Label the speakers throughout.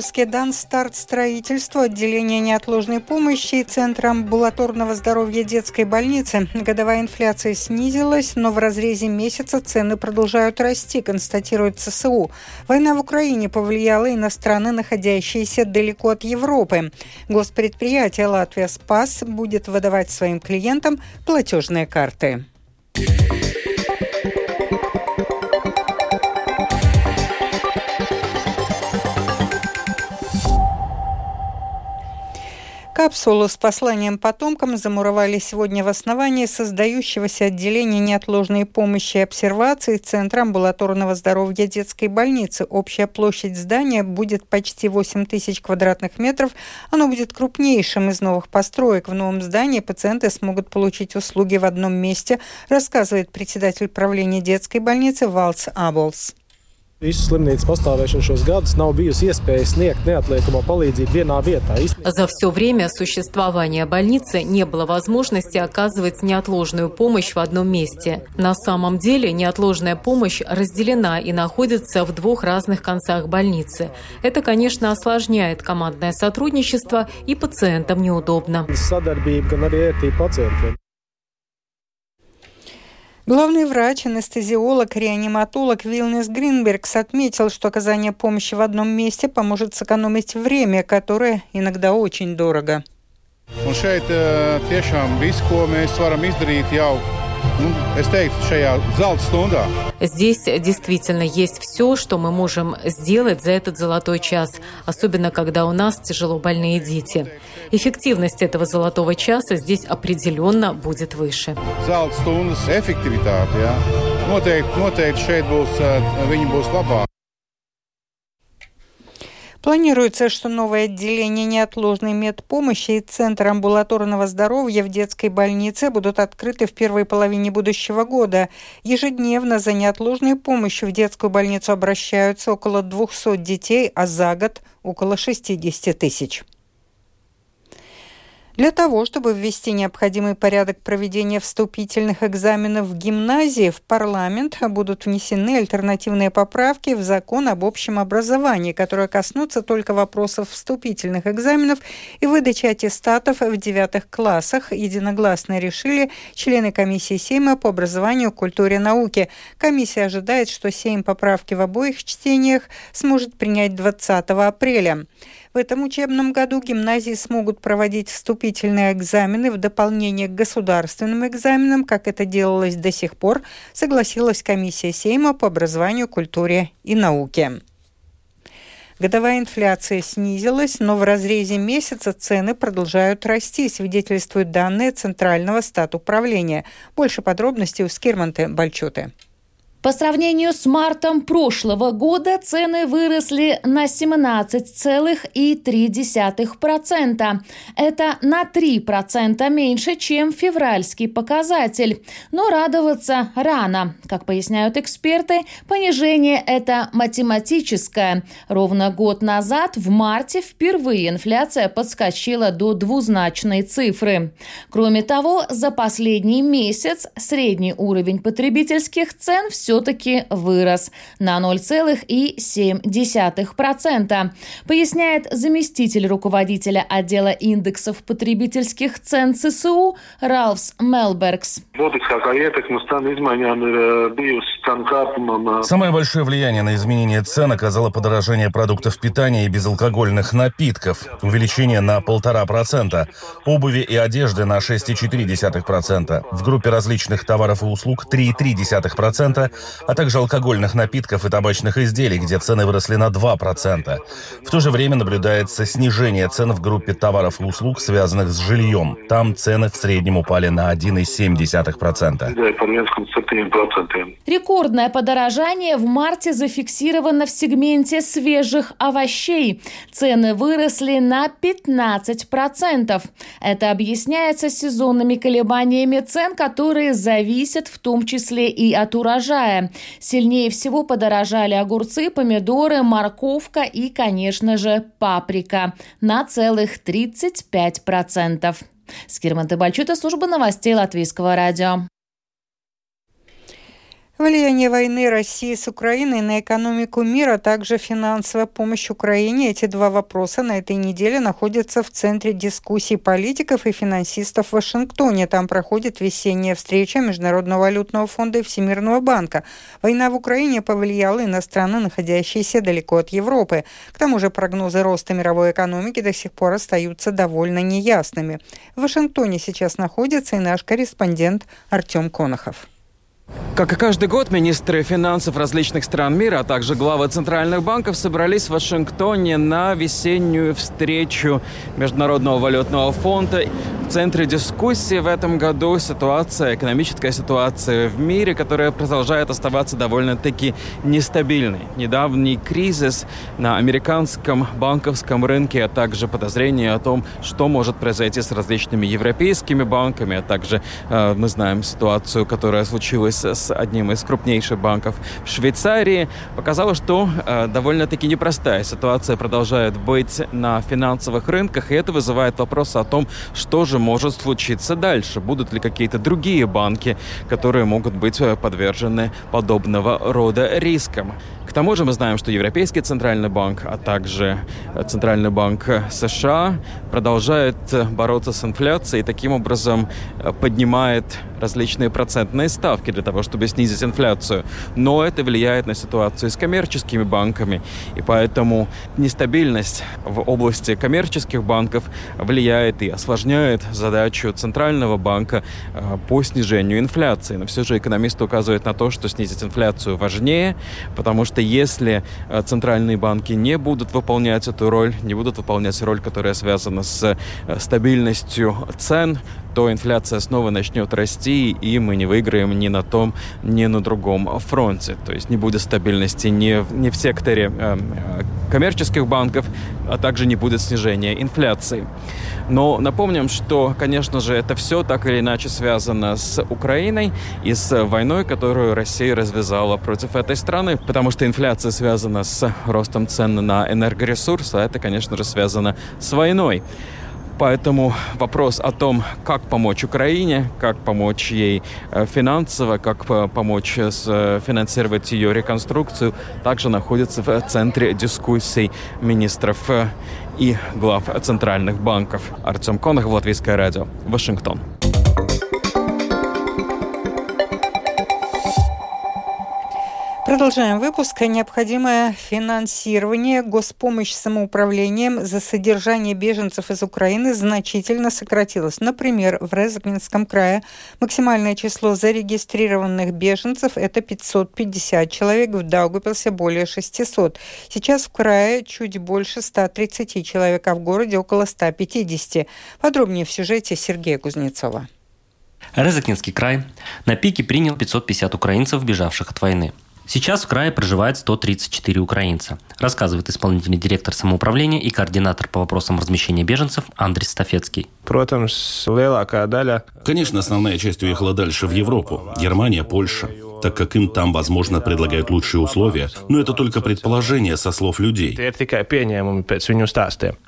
Speaker 1: выпуске дан старт строительству отделения неотложной помощи и Центра амбулаторного здоровья детской больницы. Годовая инфляция снизилась, но в разрезе месяца цены продолжают расти, констатирует ЦСУ. Война в Украине повлияла и на страны, находящиеся далеко от Европы. Госпредприятие «Латвия Спас» будет выдавать своим клиентам платежные карты. Капсулу с посланием потомкам замуровали сегодня в основании создающегося отделения неотложной помощи и обсервации Центра амбулаторного здоровья детской больницы. Общая площадь здания будет почти 8 тысяч квадратных метров. Оно будет крупнейшим из новых построек. В новом здании пациенты смогут получить услуги в одном месте, рассказывает председатель правления детской больницы Валц Аболс.
Speaker 2: Visu slimnīcas pastāvēšanu šos gadus nav bijusi iespēja sniegt neatliekamo palīdzību vienā vietā.
Speaker 3: За все время существования больницы не было возможности оказывать неотложную помощь в одном месте. На самом деле неотложная помощь разделена и находится в двух разных концах больницы. Это, конечно, осложняет командное сотрудничество и пациентам неудобно.
Speaker 1: Главный врач, анестезиолог, реаниматолог Вилнес Гринбергс отметил, что оказание помощи в одном месте поможет сэкономить время, которое иногда очень дорого. Un
Speaker 3: Здесь действительно есть все, что мы можем сделать за этот золотой час, особенно когда у нас тяжело больные дети. Эффективность этого золотого часа здесь определенно будет выше.
Speaker 1: Noteikti, noteikti šeit būs, viņi būs. Планируется, что новое отделение неотложной медпомощи и Центр амбулаторного здоровья в детской больнице будут открыты в первой половине будущего года. Ежедневно за неотложной помощью в детскую больницу обращаются около 200 детей, а за год около 60 тысяч. Для того, чтобы ввести необходимый порядок проведения вступительных экзаменов в гимназии, в парламент будут внесены альтернативные поправки в закон об общем образовании, которые коснутся только вопросов вступительных экзаменов и выдачи аттестатов в девятых классах, единогласно решили члены комиссии Сейма по образованию, культуре и науке. Комиссия ожидает, что Сейм поправки в обоих чтениях сможет принять 20 апреля. В этом учебном году гимназии смогут проводить вступительные экзамены в дополнение к государственным экзаменам, как это делалось до сих пор, согласилась комиссия Сейма по образованию, культуре и науке. Годовая инфляция снизилась, но в разрезе месяца цены продолжают расти, свидетельствуют данные Центрального стат управления. Больше подробностей у Скирманты Бальчуты.
Speaker 4: По сравнению с мартом прошлого года цены выросли на 17,3%. Это на 3% меньше, чем февральский показатель. Но радоваться рано. Как поясняют эксперты, понижение это математическое. Ровно год назад, в марте, впервые инфляция подскочила до двузначной цифры. Кроме того, за последний месяц средний уровень потребительских цен все все-таки вырос на 0,7%, поясняет заместитель руководителя отдела индексов потребительских цен ЦСУ Ралфс Мелбергс.
Speaker 5: Самое большое влияние на изменение цен оказало подорожание продуктов питания и безалкогольных напитков, увеличение на полтора процента, обуви и одежды на 6,4%, в группе различных товаров и услуг 3,3%, а также алкогольных напитков и табачных изделий, где цены выросли на 2%. В то же время наблюдается снижение цен в группе товаров и услуг, связанных с жильем. Там цены в среднем упали на 1,7%.
Speaker 4: Рекордное подорожание в марте зафиксировано в сегменте свежих овощей. Цены выросли на 15%. Это объясняется сезонными колебаниями цен, которые зависят в том числе и от урожая. Сильнее всего подорожали огурцы, помидоры, морковка и, конечно же, паприка на целых 35%. Скирман Бальчута, служба новостей Латвийского радио.
Speaker 1: Влияние войны России с Украиной на экономику мира, а также финансовая помощь Украине. Эти два вопроса на этой неделе находятся в центре дискуссий политиков и финансистов в Вашингтоне. Там проходит весенняя встреча Международного валютного фонда и Всемирного банка. Война в Украине повлияла и на страны, находящиеся далеко от Европы. К тому же прогнозы роста мировой экономики до сих пор остаются довольно неясными. В Вашингтоне сейчас находится и наш корреспондент Артем Конохов.
Speaker 6: Как и каждый год, министры финансов различных стран мира, а также главы центральных банков собрались в Вашингтоне на весеннюю встречу Международного валютного фонда. В центре дискуссии в этом году ситуация, экономическая ситуация в мире, которая продолжает оставаться довольно-таки нестабильной. Недавний кризис на американском банковском рынке, а также подозрения о том, что может произойти с различными европейскими банками, а также э, мы знаем ситуацию, которая случилась с одним из крупнейших банков в Швейцарии, показало, что э, довольно-таки непростая ситуация продолжает быть на финансовых рынках, и это вызывает вопрос о том, что же может случиться дальше. Будут ли какие-то другие банки, которые могут быть э, подвержены подобного рода рискам. К тому же мы знаем, что Европейский центральный банк, а также Центральный банк США продолжает бороться с инфляцией и таким образом поднимает различные процентные ставки для того, чтобы снизить инфляцию. Но это влияет на ситуацию с коммерческими банками, и поэтому нестабильность в области коммерческих банков влияет и осложняет задачу Центрального банка э, по снижению инфляции. Но все же экономисты указывают на то, что снизить инфляцию важнее, потому что если э, центральные банки не будут выполнять эту роль, не будут выполнять роль, которая связана с э, стабильностью цен, то инфляция снова начнет расти, и мы не выиграем ни на том, ни на другом фронте. То есть не будет стабильности ни, ни в секторе э, коммерческих банков, а также не будет снижения инфляции. Но напомним, что, конечно же, это все так или иначе связано с Украиной и с войной, которую Россия развязала против этой страны, потому что инфляция связана с ростом цен на энергоресурсы, а это, конечно же, связано с войной. Поэтому вопрос о том, как помочь Украине, как помочь ей э, финансово, как помочь э, финансировать ее реконструкцию, также находится в центре дискуссий министров э, и глав центральных банков. Артем Конах, Латвийское радио, Вашингтон.
Speaker 1: Продолжаем выпуск. Необходимое финансирование, госпомощь самоуправлением за содержание беженцев из Украины значительно сократилось. Например, в Резакнинском крае максимальное число зарегистрированных беженцев – это 550 человек, в Даугупилсе более 600. Сейчас в крае чуть больше 130 человек, а в городе около 150. Подробнее в сюжете Сергея Кузнецова.
Speaker 7: Резакнинский край на пике принял 550 украинцев, бежавших от войны. Сейчас в крае проживает 134 украинца, рассказывает исполнительный директор самоуправления и координатор по вопросам размещения беженцев Андрей Стафецкий.
Speaker 5: Конечно, основная часть уехала дальше в Европу. Германия, Польша так как им там, возможно, предлагают лучшие условия, но это только предположение со слов людей.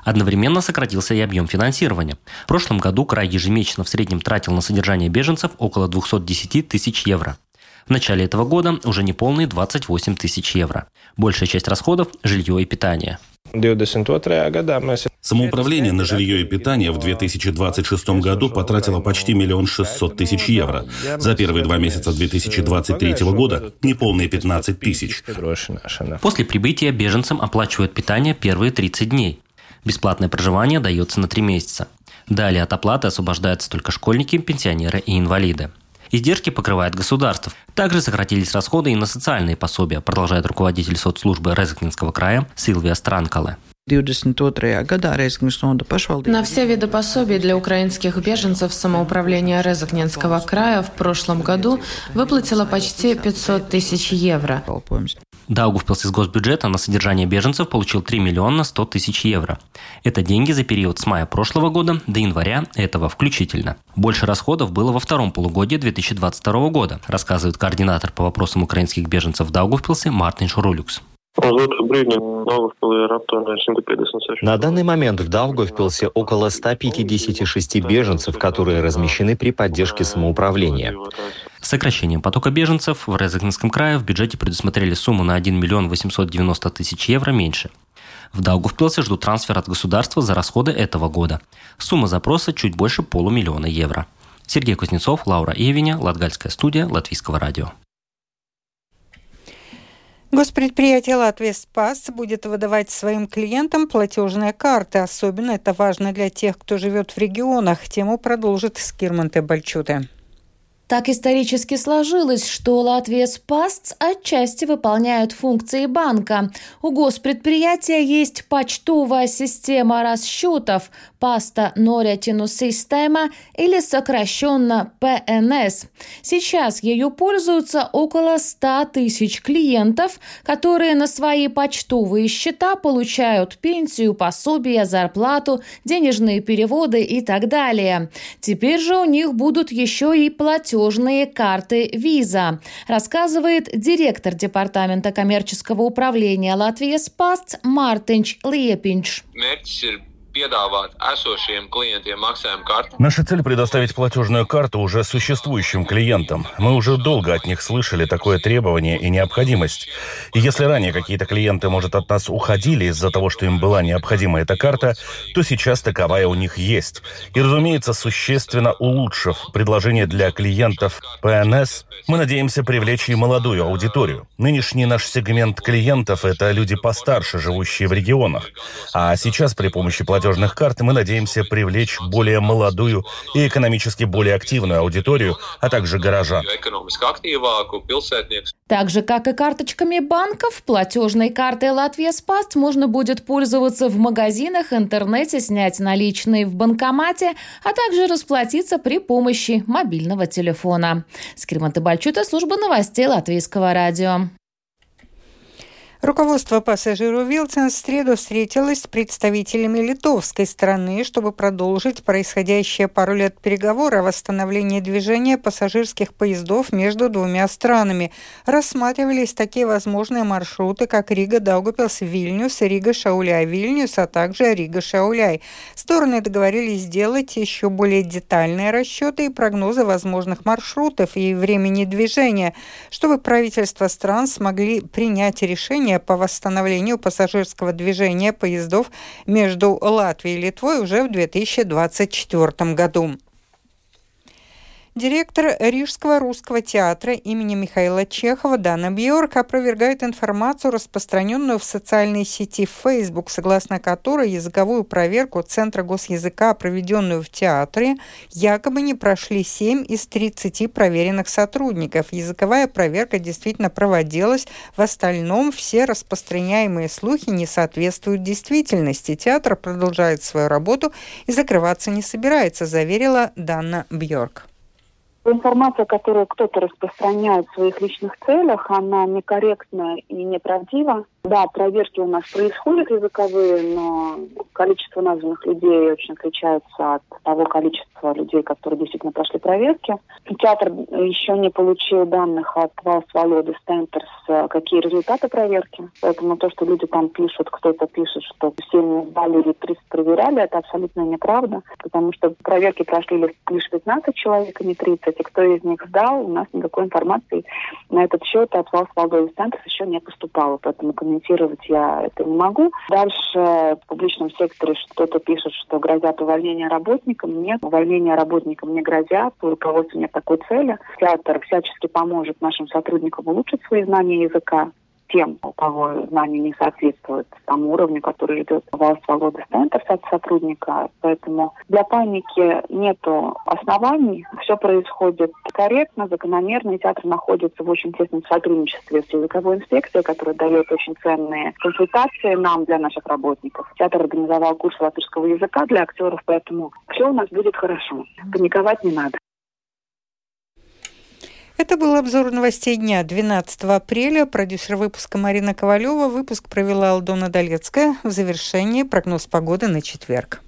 Speaker 7: Одновременно сократился и объем финансирования. В прошлом году край ежемесячно в среднем тратил на содержание беженцев около 210 тысяч евро. В начале этого года уже неполные 28 тысяч евро. Большая часть расходов – жилье и питание.
Speaker 5: Самоуправление на жилье и питание в 2026 году потратило почти миллион шестьсот тысяч евро. За первые два месяца 2023 года – неполные 15 тысяч.
Speaker 7: После прибытия беженцам оплачивают питание первые 30 дней. Бесплатное проживание дается на три месяца. Далее от оплаты освобождаются только школьники, пенсионеры и инвалиды. Издержки покрывает государство. Также сократились расходы и на социальные пособия, продолжает руководитель соцслужбы Резакнинского края Силвия Странкале.
Speaker 8: На все виды пособий для украинских беженцев самоуправление Резакненского края в прошлом году выплатило почти 500 тысяч евро.
Speaker 7: Даугавпилс из госбюджета на содержание беженцев получил 3 миллиона 100 тысяч евро. Это деньги за период с мая прошлого года до января этого включительно. Больше расходов было во втором полугодии 2022 года, рассказывает координатор по вопросам украинских беженцев в Даугавпилсе Мартин Шурулюкс.
Speaker 9: На данный момент в Даугавпилсе около 156 беженцев, которые размещены при поддержке самоуправления.
Speaker 7: сокращением потока беженцев в Резекненском крае в бюджете предусмотрели сумму на 1 миллион 890 тысяч евро меньше. В Даугавпилсе ждут трансфер от государства за расходы этого года. Сумма запроса чуть больше полумиллиона евро. Сергей Кузнецов, Лаура Евиня, Латгальская студия Латвийского радио.
Speaker 1: Госпредприятие «Латвия Спас» будет выдавать своим клиентам платежные карты. Особенно это важно для тех, кто живет в регионах. Тему продолжит Скирманте Бальчуте.
Speaker 4: Так исторически сложилось, что Латвия Спасц отчасти выполняют функции банка. У госпредприятия есть почтовая система расчетов Pasta Norēķinu система или сокращенно ПНС. Сейчас ею пользуются около 100 тысяч клиентов, которые на свои почтовые счета получают пенсию, пособие, зарплату, денежные переводы и так далее. Теперь же у них будут еще и платежные карты Visa, рассказывает директор Департамента коммерческого управления Латвии СПАСТ Мартинч Лепинч.
Speaker 5: Piedāvāt esošiem klientiem maksājumu kartu. Наша цель предоставить платежную карту уже существующим клиентам. Мы уже долго от них слышали такое требование и необходимость. И если ранее какие-то клиенты, может, от нас уходили из-за того, что им была необходима эта карта, то сейчас таковая у них есть. И, разумеется, существенно улучшив предложение для клиентов ПНС, мы надеемся привлечь и молодую аудиторию. Нынешний наш сегмент клиентов – это люди постарше, живущие в регионах. А сейчас при помощи платежной платежных карт мы надеемся привлечь более молодую и экономически более активную аудиторию, а также горожан.
Speaker 4: Так же, как и карточками банков, платежной картой Латвия Спаст можно будет пользоваться в магазинах, интернете, снять наличные в банкомате, а также расплатиться при помощи мобильного телефона. Скриманты Бальчута, служба новостей Латвийского радио.
Speaker 1: Руководство Pasažieru vilciens в среду встретилось с представителями литовской стороны, чтобы продолжить происходящие пару лет переговоры о восстановлении движения пассажирских поездов между двумя странами. Рассматривались такие возможные маршруты, как Рига-Даугавпилс-Вильнюс, Рига-Шауляй-Вильнюс, а также Рига-Шауляй. Стороны договорились сделать еще более детальные расчеты и прогнозы возможных маршрутов и времени движения, чтобы правительства стран смогли принять решение решение по восстановлению пассажирского движения поездов между Латвией и Литвой уже в 2024 году. Директор Рижского русского театра имени Михаила Чехова Дана Бьорк опровергает информацию, распространенную в социальной сети Facebook, согласно которой языковую проверку Центра госязыка, проведенную в театре, якобы не прошли 7 из 30 проверенных сотрудников. Языковая проверка действительно проводилась, в остальном все распространяемые слухи не соответствуют действительности. Театр продолжает свою работу и закрываться не собирается, заверила Дана Бьорк.
Speaker 10: Информация, которую кто-то распространяет в своих личных целях, она некорректна и неправдива. Да, проверки у нас происходят языковые, но количество названных людей очень отличается от того количества людей, которые действительно прошли проверки. Театр еще не получил данных от Valsts valodas centrs, какие результаты проверки. Поэтому то, что люди там пишут, кто-то пишет, что все не сдали или 30 проверяли, это абсолютно неправда, потому что проверки прошли лишь 15 человек, а не 30, и кто из них сдал, у нас никакой информации на этот счет от Valsts valodas centrs еще не поступало. Поэтому комментировать я это не могу. Дальше в публичном секторе кто-то пишет, что грозят увольнение работникам. Нет, увольнение работникам не грозят. У руководства нет такой цели. Театр всячески поможет нашим сотрудникам улучшить свои знания языка тем, у кого знания не соответствуют тому уровню, который идет в свободы центр сотрудника. Поэтому для паники нету оснований. Все происходит корректно, закономерно, и театр находится в очень тесном сотрудничестве с языковой инспекцией, которая дает очень ценные консультации нам, для наших работников. Театр организовал курс латышского языка для актеров, поэтому все у нас будет хорошо. Паниковать не надо.
Speaker 1: Это был обзор новостей дня 12 апреля. Продюсер выпуска Марина Ковалева. Выпуск провела Алдона Долецкая. В завершении прогноз погоды на четверг.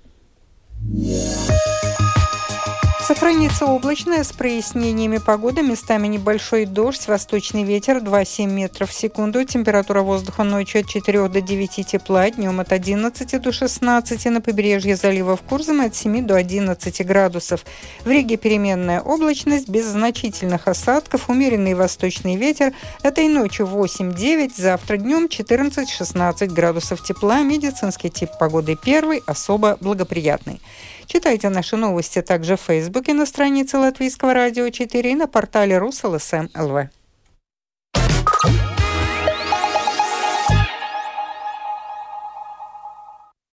Speaker 1: Странице облачная с прояснениями погоды. Местами небольшой дождь, восточный ветер 2,7 метров в секунду. Температура воздуха ночью от 4 до 9 тепла, днем от 11 до 16. На побережье залива в Курзаме от 7 до 11 градусов. В Риге переменная облачность без значительных осадков, умеренный восточный ветер. Этой ночью 8-9, завтра днем 14-16 градусов тепла. Медицинский тип погоды первый, особо благоприятный. Читайте наши новости также в Фейсбуке на странице Латвийского радио 4 и на портале РусЛСМ ЛВ.